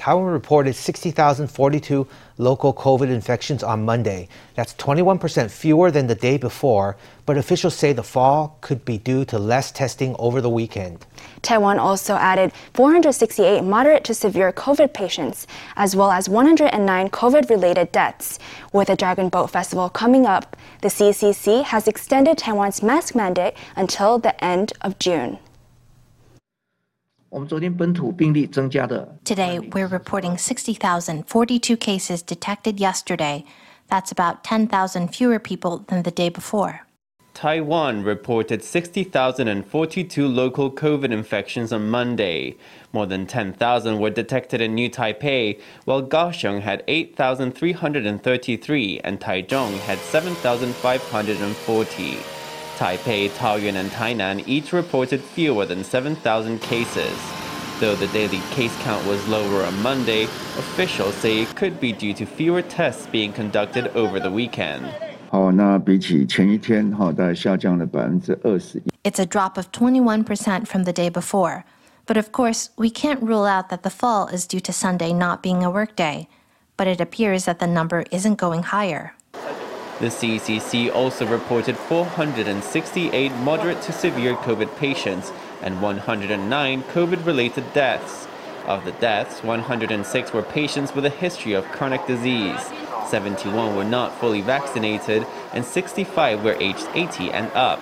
Taiwan reported 60,042 local COVID infections on Monday. That's 21% fewer than the day before, but officials say the fall could be due to less testing over the weekend. Taiwan also added 468 moderate to severe COVID patients, as well as 109 COVID related deaths. With the Dragon Boat Festival coming up, the CECC has extended Taiwan's mask mandate until the end of June. Today, we're reporting 60,042 cases detected yesterday. That's about 10,000 fewer people than the day before. Taiwan reported 60,042 local COVID infections on Monday. More than 10,000 were detected in New Taipei, while Kaohsiung had 8,333 and Taichung had 7,540. Taipei, Taoyuan, and Tainan each reported fewer than 7,000 cases. Though the daily case count was lower on Monday, officials say it could be due to fewer tests being conducted over the weekend. It's a drop of 21% from the day before. But of course, we can't rule out that the fall is due to Sunday not being a workday. But it appears that the number isn't going higher. The CECC also reported 468 moderate to severe COVID patients and 109 COVID related deaths. Of the deaths, 106 were patients with a history of chronic disease, 71 were not fully vaccinated, and 65 were aged 80 and up.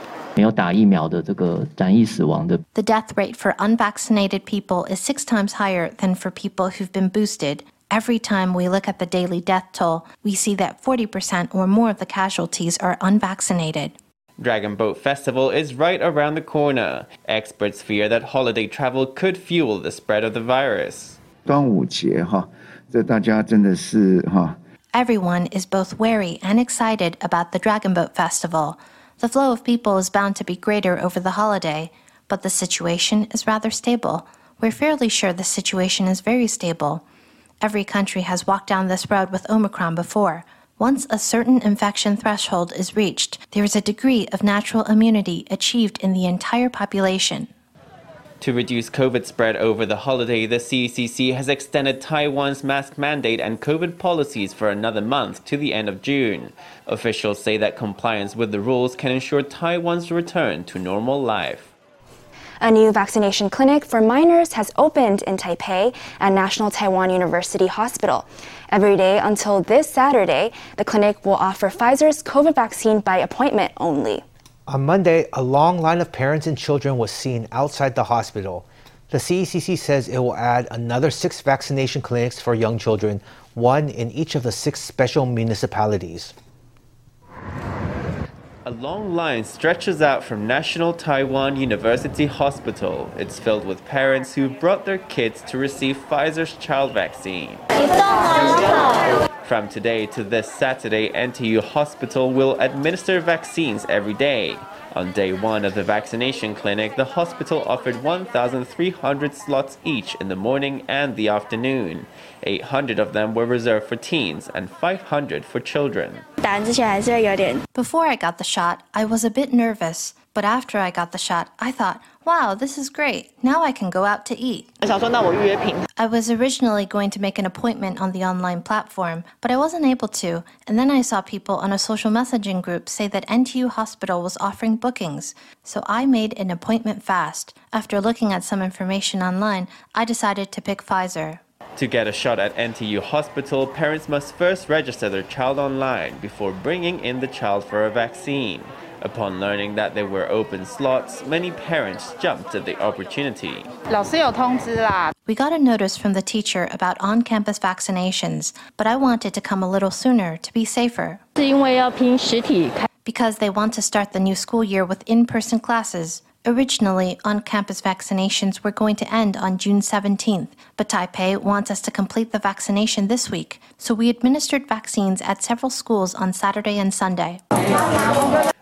The death rate for unvaccinated people is six times higher than for people who've been boosted, Every time we look at the daily death toll, we see that 40% or more of the casualties are unvaccinated. Dragon Boat Festival is right around the corner. Experts fear that holiday travel could fuel the spread of the virus. Everyone is both wary and excited about the Dragon Boat Festival. The flow of people is bound to be greater over the holiday, but the situation is rather stable. We're fairly sure the situation is very stable. Every country has walked down this road with Omicron before. Once a certain infection threshold is reached, there is a degree of natural immunity achieved in the entire population. To reduce COVID spread over the holiday, the CECC has extended Taiwan's mask mandate and COVID policies for another month to the end of June. Officials say that compliance with the rules can ensure Taiwan's return to normal life. A new vaccination clinic for minors has opened in Taipei at National Taiwan University Hospital. Every day until this Saturday, the clinic will offer Pfizer's COVID vaccine by appointment only. On Monday, a long line of parents and children was seen outside the hospital. The CECC says it will add another six vaccination clinics for young children, one in each of the six special municipalities. A long line stretches out from National Taiwan University Hospital. It's filled with parents who brought their kids to receive Pfizer's child vaccine. From today to this Saturday, NTU Hospital will administer vaccines every day. On day one of the vaccination clinic, the hospital offered 1,300 slots each in the morning and the afternoon. 800 of them were reserved for teens and 500 for children. Before I got the shot, I was a bit nervous. But after I got the shot, I thought, wow, this is great. Now I can go out to eat. I was originally going to make an appointment on the online platform, but I wasn't able to. And then I saw people on a social messaging group say that NTU Hospital was offering bookings. So I made an appointment fast. After looking at some information online, I decided to pick Pfizer. To get a shot at NTU Hospital, parents must first register their child online before bringing in the child for a vaccine. Upon learning that there were open slots, many parents jumped at the opportunity. We got a notice from the teacher about on campus vaccinations, but I wanted to come a little sooner to be safer. Because they want to start the new school year with in person classes. Originally, on campus vaccinations were going to end on June 17th, but Taipei wants us to complete the vaccination this week, so we administered vaccines at several schools on Saturday and Sunday.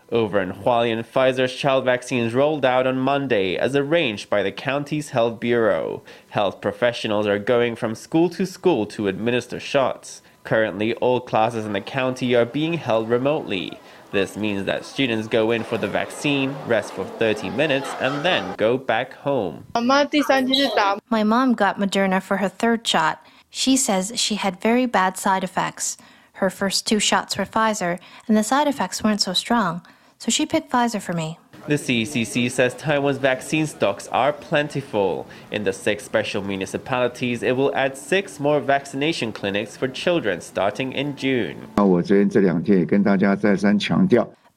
Over in Hualien, Pfizer's child vaccines rolled out on Monday as arranged by the county's health bureau. Health professionals are going from school to school to administer shots. Currently, all classes in the county are being held remotely. This means that students go in for the vaccine, rest for 30 minutes, and then go back home. My mom got Moderna for her third shot. She says she had very bad side effects. Her first two shots were Pfizer, and the side effects weren't so strong, so she picked Pfizer for me. The CECC says Taiwan's vaccine stocks are plentiful. In the six special municipalities, it will add six more vaccination clinics for children starting in June.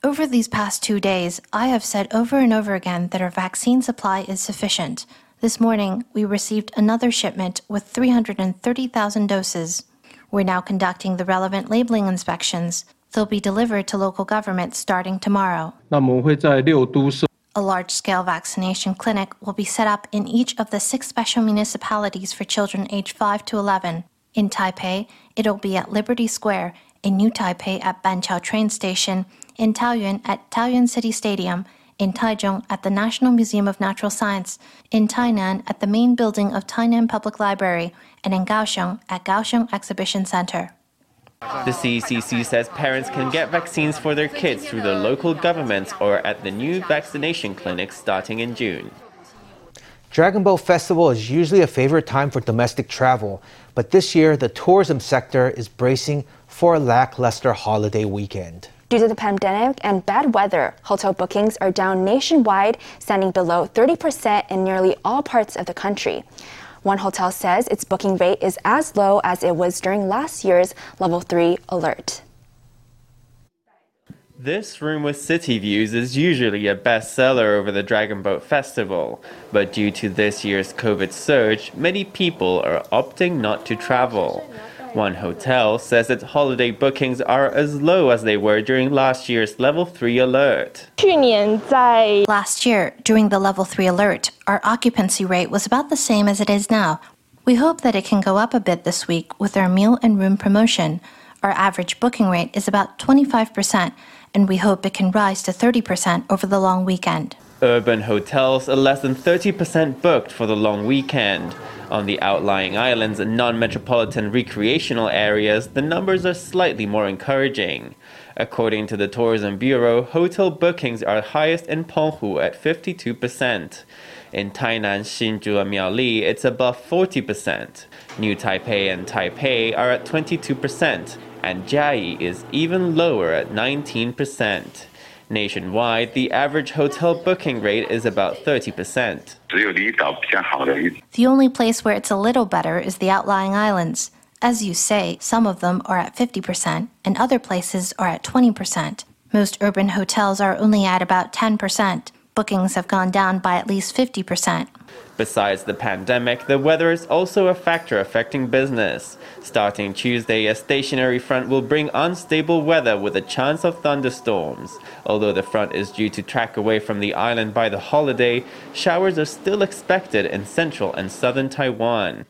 Over these past two days, I have said over and over again that our vaccine supply is sufficient. This morning, we received another shipment with 330,000 doses. We're now conducting the relevant labeling inspections. They'll be delivered to local governments starting tomorrow. A large scale vaccination clinic will be set up in each of the six special municipalities for children aged 5 to 11. In Taipei, it'll be at Liberty Square, in New Taipei at Banqiao train station, in Taoyuan at Taoyuan City Stadium, in Taichung at the National Museum of Natural Science, in Tainan at the main building of Tainan Public Library, and in Kaohsiung at Kaohsiung Exhibition Center. The CECC says parents can get vaccines for their kids through the local governments or at the new vaccination clinics starting in June. Dragon Boat Festival is usually a favorite time for domestic travel, but this year the tourism sector is bracing for a lackluster holiday weekend. Due to the pandemic and bad weather, hotel bookings are down nationwide, standing below 30% in nearly all parts of the country. One hotel says its booking rate is as low as it was during last year's level 3 alert. This room with city views is usually a bestseller over the Dragon Boat Festival, but due to this year's COVID surge, many people are opting not to travel. One hotel says its holiday bookings are as low as they were during last year's level 3 alert. Last year, during the level 3 alert, our occupancy rate was about the same as it is now. We hope that it can go up a bit this week with our meal and room promotion. Our average booking rate is about 25%, and we hope it can rise to 30% over the long weekend. Urban hotels are less than 30% booked for the long weekend. On the outlying islands and non metropolitan recreational areas, the numbers are slightly more encouraging. According to the Tourism Bureau, hotel bookings are highest in Penghu at 52%. In Tainan, Hsinchu, and Miaoli, it's above 40%. New Taipei and Taipei are at 22%, and Chiayi is even lower at 19%. Nationwide, the average hotel booking rate is about 30%. The only place where it's a little better is the outlying islands. As you say, some of them are at 50%, and other places are at 20%. Most urban hotels are only at about 10%. Bookings have gone down by at least 50%. Besides the pandemic, the weather is also a factor affecting business. Starting Tuesday, a stationary front will bring unstable weather with a chance of thunderstorms. Although the front is due to track away from the island by the holiday, showers are still expected in central and southern Taiwan.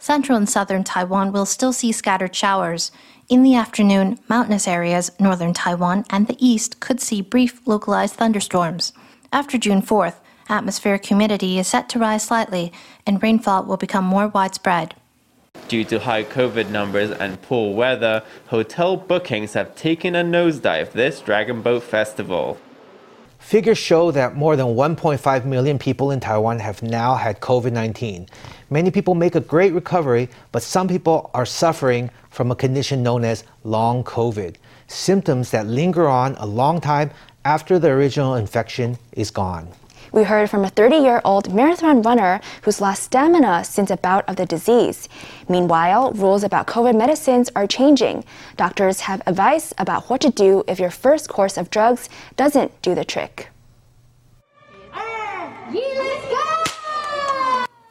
Central and southern Taiwan will still see scattered showers. In the afternoon, mountainous areas, northern Taiwan, and the east could see brief localized thunderstorms. After June 4th, atmospheric humidity is set to rise slightly, and rainfall will become more widespread. Due to high COVID numbers and poor weather, hotel bookings have taken a nosedive this Dragon Boat Festival. Figures show that more than 1.5 million people in Taiwan have now had COVID 19. Many people make a great recovery, but some people are suffering from a condition known as long COVID, symptoms that linger on a long time after the original infection is gone. We heard from a 30 year old marathon runner who's lost stamina since a bout of the disease. Meanwhile, rules about COVID medicines are changing. Doctors have advice about what to do if your first course of drugs doesn't do the trick.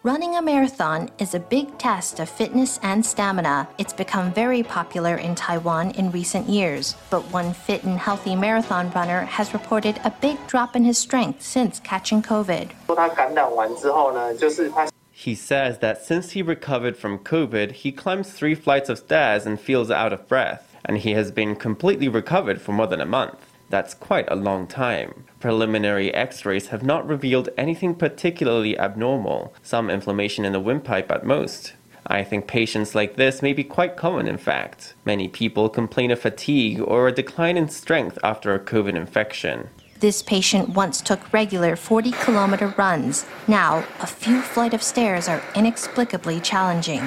Running a marathon is a big test of fitness and stamina. It's become very popular in Taiwan in recent years, but one fit and healthy marathon runner has reported a big drop in his strength since catching COVID. He says that since he recovered from COVID, he climbs three flights of stairs and feels out of breath, and he has been completely recovered for more than a month. That's quite a long time. Preliminary x rays have not revealed anything particularly abnormal, some inflammation in the windpipe at most. I think patients like this may be quite common, in fact. Many people complain of fatigue or a decline in strength after a COVID infection. This patient once took regular 40 kilometer runs. Now, a few flight of stairs are inexplicably challenging.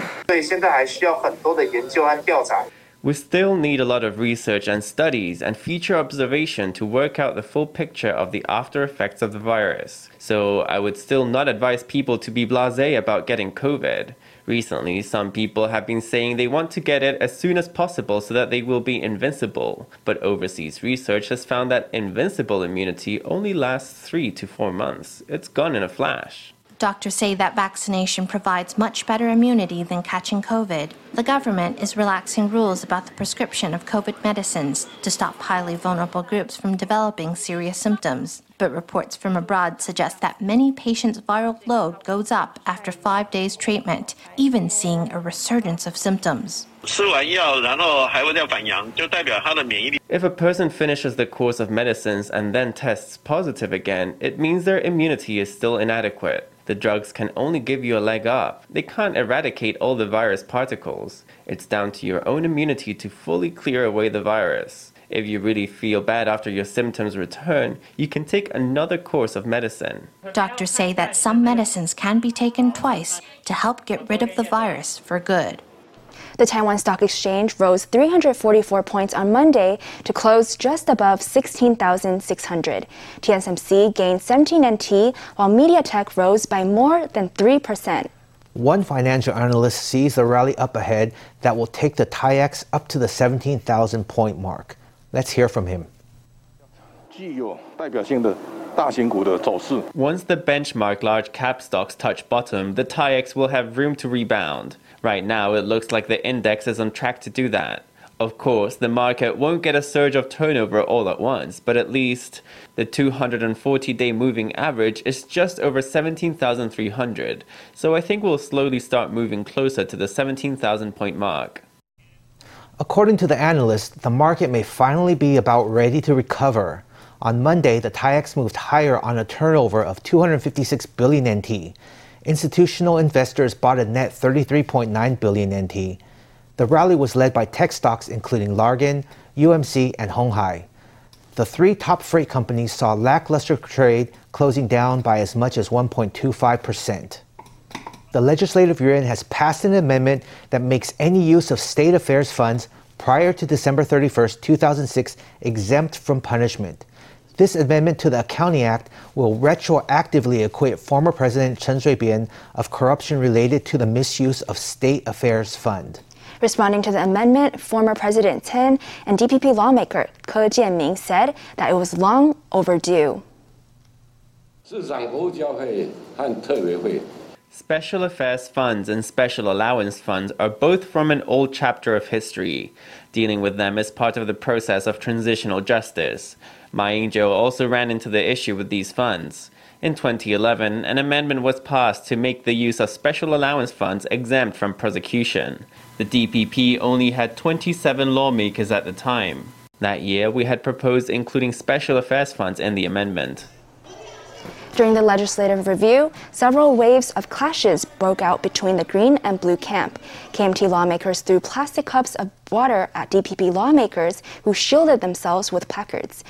We still need a lot of research and studies and future observation to work out the full picture of the after effects of the virus. So I would still not advise people to be blasé about getting COVID. Recently, some people have been saying they want to get it as soon as possible so that they will be invincible. But overseas research has found that invincible immunity only lasts three to four months. It's gone in a flash. Doctors say that vaccination provides much better immunity than catching COVID. The government is relaxing rules about the prescription of COVID medicines to stop highly vulnerable groups from developing serious symptoms. But reports from abroad suggest that many patients' viral load goes up after five days treatment, even seeing a resurgence of symptoms. If a person finishes the course of medicines and then tests positive again, it means their immunity is still inadequate. The drugs can only give you a leg up. They can't eradicate all the virus particles. It's down to your own immunity to fully clear away the virus. If you really feel bad after your symptoms return, you can take another course of medicine. Doctors say that some medicines can be taken twice to help get rid of the virus for good. The Taiwan Stock Exchange rose 344 points on Monday to close just above 16,600. TSMC gained 17 NT, while MediaTek rose by more than 3%. One financial analyst sees the rally up ahead that will take the TAIEX up to the 17,000 point mark. Let's hear from him. Once the benchmark large cap stocks touch bottom, the TAIEX will have room to rebound. Right now, it looks like the index is on track to do that. Of course, the market won't get a surge of turnover all at once, but at least the 240 day moving average is just over 17,300, so I think we'll slowly start moving closer to the 17,000 point mark. According to the analyst, the market may finally be about ready to recover. On Monday, the TAIEX moved higher on a turnover of 256 billion NT institutional investors bought a net 33.9 billion NT. The rally was led by tech stocks including Largan, UMC, and Hon Hai. The three top freight companies saw lackluster trade closing down by as much as 1.25%. The Legislative Yuan has passed an amendment that makes any use of state affairs funds prior to December 31, 2006 exempt from punishment. This amendment to the Accounting Act will retroactively acquit former President Chen Shui-bian of corruption related to the misuse of state affairs fund. Responding to the amendment, former President Chen and DPP lawmaker Ke Jianming said that it was long overdue. Special Affairs Funds and Special Allowance Funds are both from an old chapter of history. Dealing with them is part of the process of transitional justice. Ma Ying-jeou also ran into the issue with these funds. In 2011, an amendment was passed to make the use of special allowance funds exempt from prosecution. The DPP only had 27 lawmakers at the time. That year, we had proposed including special affairs funds in the amendment. During the legislative review, several waves of clashes broke out between the Green and Blue camp. KMT lawmakers threw plastic cups of water at DPP lawmakers who shielded themselves with placards.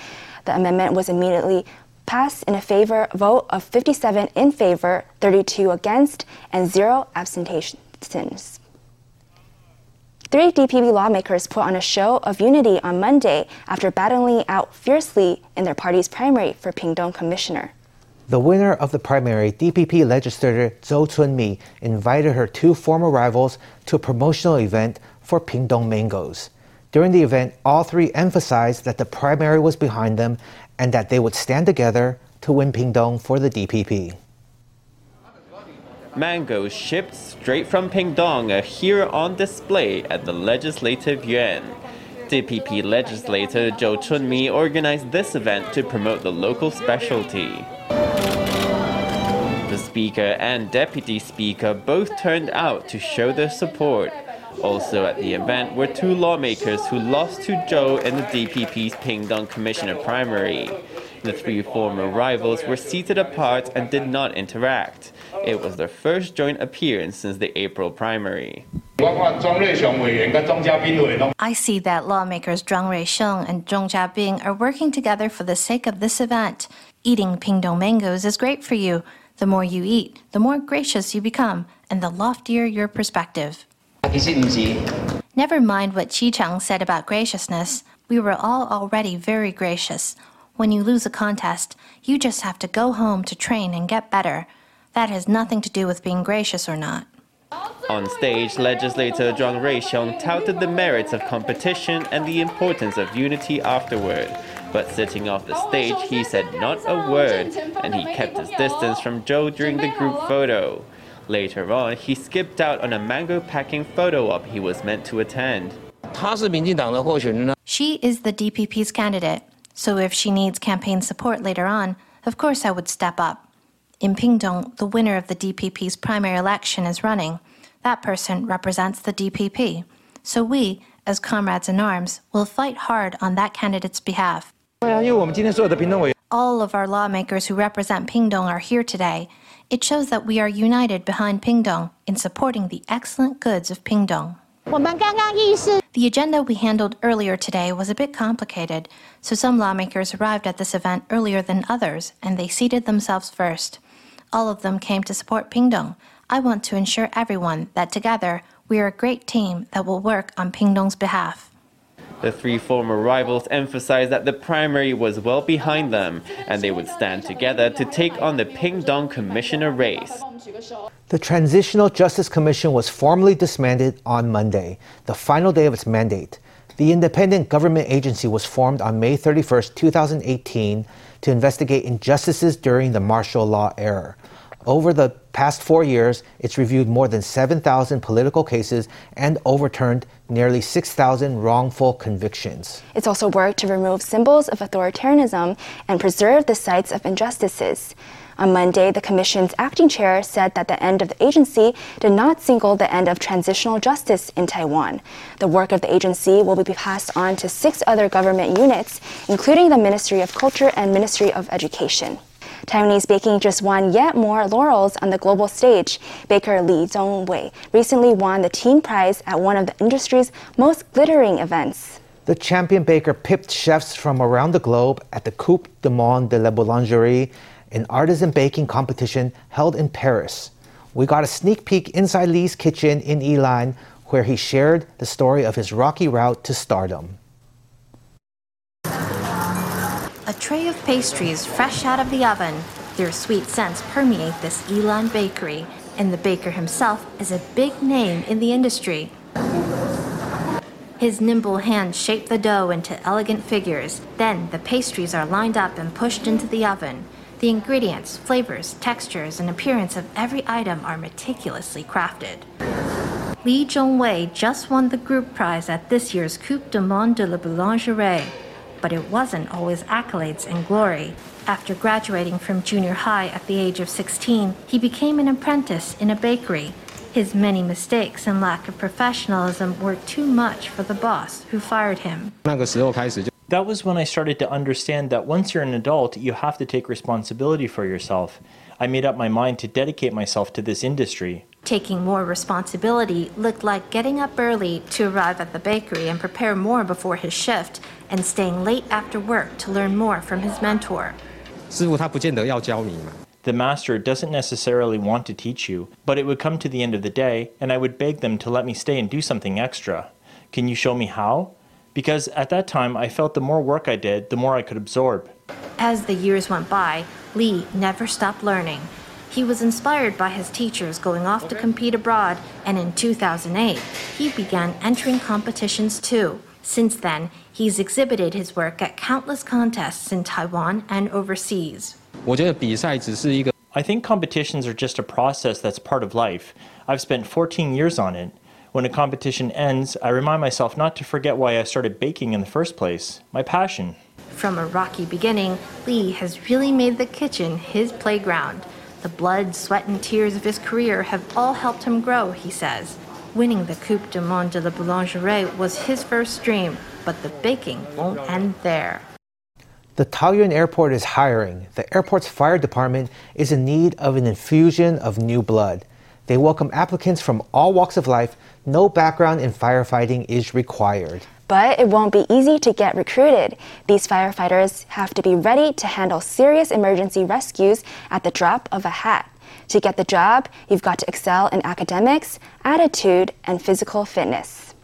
The amendment was immediately passed in a favor vote of 57 in favor, 32 against, and zero abstentions. Three DPP lawmakers put on a show of unity on Monday after battling out fiercely in their party's primary for Pingtung commissioner. The winner of the primary, DPP legislator Zhou Chunmi, invited her two former rivals to a promotional event for Pingtung mangoes. During the event, all three emphasized that the primary was behind them and that they would stand together to win Pingtung for the DPP. Mangoes shipped straight from Pingtung are here on display at the Legislative Yuan. DPP legislator Zhou Chunmi organized this event to promote the local specialty. The speaker and deputy speaker both turned out to show their support. Also at the event were two lawmakers who lost to Zhou in the DPP's Pingtung Commissioner primary. The three former rivals were seated apart and did not interact. It was their first joint appearance since the April primary. I see that lawmakers Zhang Ruixiong and Zhong Jiabing are working together for the sake of this event. Eating Pingtung mangoes is great for you. The more you eat, the more gracious you become, and the loftier your perspective. Never mind what Qi Chang said about graciousness. We were all already very gracious. When you lose a contest, you just have to go home to train and get better. That has nothing to do with being gracious or not. On stage, legislator Zhang Ruixiong touted the merits of competition and the importance of unity afterward. But sitting off the stage, he said not a word, and he kept his distance from Zhou during the group photo. Later on, he skipped out on a mango packing photo op he was meant to attend. She is the DPP's candidate, so if she needs campaign support later on, of course I would step up. In Pingtung, the winner of the DPP's primary election is running. That person represents the DPP. So we, as comrades in arms, will fight hard on that candidate's behalf. All of our lawmakers who represent Pingtung are here today. It shows that we are united behind Pingtung in supporting the excellent goods of Pingtung. The agenda we handled earlier today was a bit complicated, so some lawmakers arrived at this event earlier than others and they seated themselves first. All of them came to support Pingtung. I want to ensure everyone that together we are a great team that will work on Pingtung's behalf. The three former rivals emphasized that the primary was well behind them and they would stand together to take on the Pingtung commissioner race. The Transitional Justice Commission was formally disbanded on Monday, the final day of its mandate. The independent government agency was formed on May 31, 2018, to investigate injustices during the martial law era. Over the past four years, it's reviewed more than 7,000 political cases and overturned nearly 6,000 wrongful convictions. It's also worked to remove symbols of authoritarianism and preserve the sites of injustices. On Monday, the Commission's acting chair said that the end of the agency did not signal the end of transitional justice in Taiwan. The work of the agency will be passed on to six other government units, including the Ministry of Culture and Ministry of Education. Taiwanese baking just won yet more laurels on the global stage. Baker Li Zhongwei recently won the teen prize at one of the industry's most glittering events. The champion baker pipped chefs from around the globe at the Coupe du Monde de la Boulangerie, an artisan baking competition held in Paris. We got a sneak peek inside Li's kitchen in Yilan, where he shared the story of his rocky route to stardom. A tray of pastries fresh out of the oven. Their sweet scents permeate this Yilan bakery, and the baker himself is a big name in the industry. His nimble hands shape the dough into elegant figures. Then the pastries are lined up and pushed into the oven. The ingredients, flavors, textures, and appearance of every item are meticulously crafted. Li Zhongwei just won the group prize at this year's Coupe du Monde de la Boulangerie but it wasn't always accolades and glory. After graduating from junior high at the age of 16, he became an apprentice in a bakery. His many mistakes and lack of professionalism were too much for the boss, who fired him. That was when I started to understand that once you're an adult, you have to take responsibility for yourself. I made up my mind to dedicate myself to this industry. Taking more responsibility looked like getting up early to arrive at the bakery and prepare more before his shift, and staying late after work to learn more from his mentor. The master doesn't necessarily want to teach you, but it would come to the end of the day, and I would beg them to let me stay and do something extra. Can you show me how? Because at that time, I felt the more work I did, the more I could absorb. As the years went by, Li never stopped learning. He was inspired by his teachers going off to compete abroad, and in 2008, he began entering competitions too. Since then, he's exhibited his work at countless contests in Taiwan and overseas. I think competitions are just a process that's part of life. I've spent 14 years on it. When a competition ends, I remind myself not to forget why I started baking in the first place my passion. From a rocky beginning, Lee has really made the kitchen his playground. The blood, sweat, and tears of his career have all helped him grow, he says. Winning the Coupe du Monde de la Boulangerie was his first dream, but the baking won't end there. The Taoyuan airport is hiring. The airport's fire department is in need of an infusion of new blood. They welcome applicants from all walks of life. No background in firefighting is required. But it won't be easy to get recruited. These firefighters have to be ready to handle serious emergency rescues at the drop of a hat. To get the job, you've got to excel in academics, attitude, and physical fitness.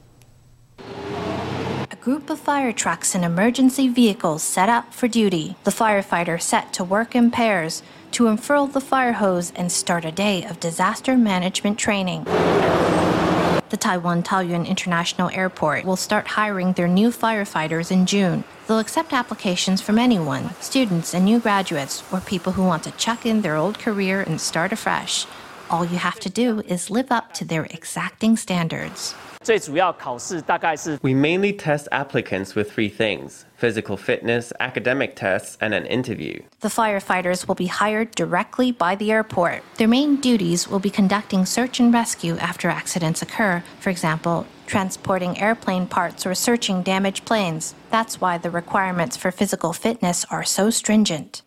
A group of fire trucks and emergency vehicles set out for duty. The firefighter set to work in pairs to unfurl the fire hose and start a day of disaster management training. The Taiwan Taoyuan International Airport will start hiring their new firefighters in June. They'll accept applications from anyone students and new graduates, or people who want to chuck in their old career and start afresh. All you have to do is live up to their exacting standards. We mainly test applicants with three things physical fitness, academic tests, and an interview. The firefighters will be hired directly by the airport. Their main duties will be conducting search and rescue after accidents occur, for example, transporting airplane parts or searching damaged planes. That's why the requirements for physical fitness are so stringent.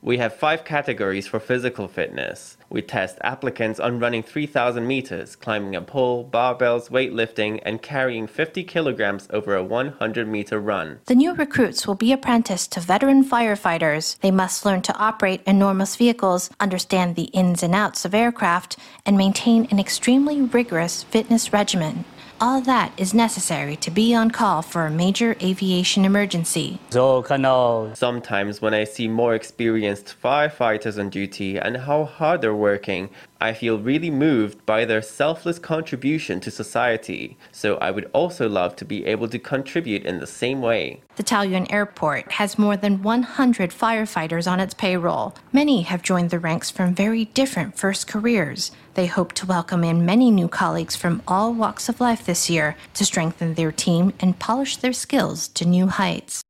We have five categories for physical fitness. We test applicants on running 3,000 meters, climbing a pole, barbells, weightlifting, and carrying 50 kilograms over a 100 meter run. The new recruits will be apprenticed to veteran firefighters. They must learn to operate enormous vehicles, understand the ins and outs of aircraft, and maintain an extremely rigorous fitness regimen. All that is necessary to be on call for a major aviation emergency. Sometimes, when I see more experienced firefighters on duty and how hard they're working, I feel really moved by their selfless contribution to society. So I would also love to be able to contribute in the same way. The Taoyuan Airport has more than 100 firefighters on its payroll. Many have joined the ranks from very different first careers. They hope to welcome in many new colleagues from all walks of life this year to strengthen their team and polish their skills to new heights.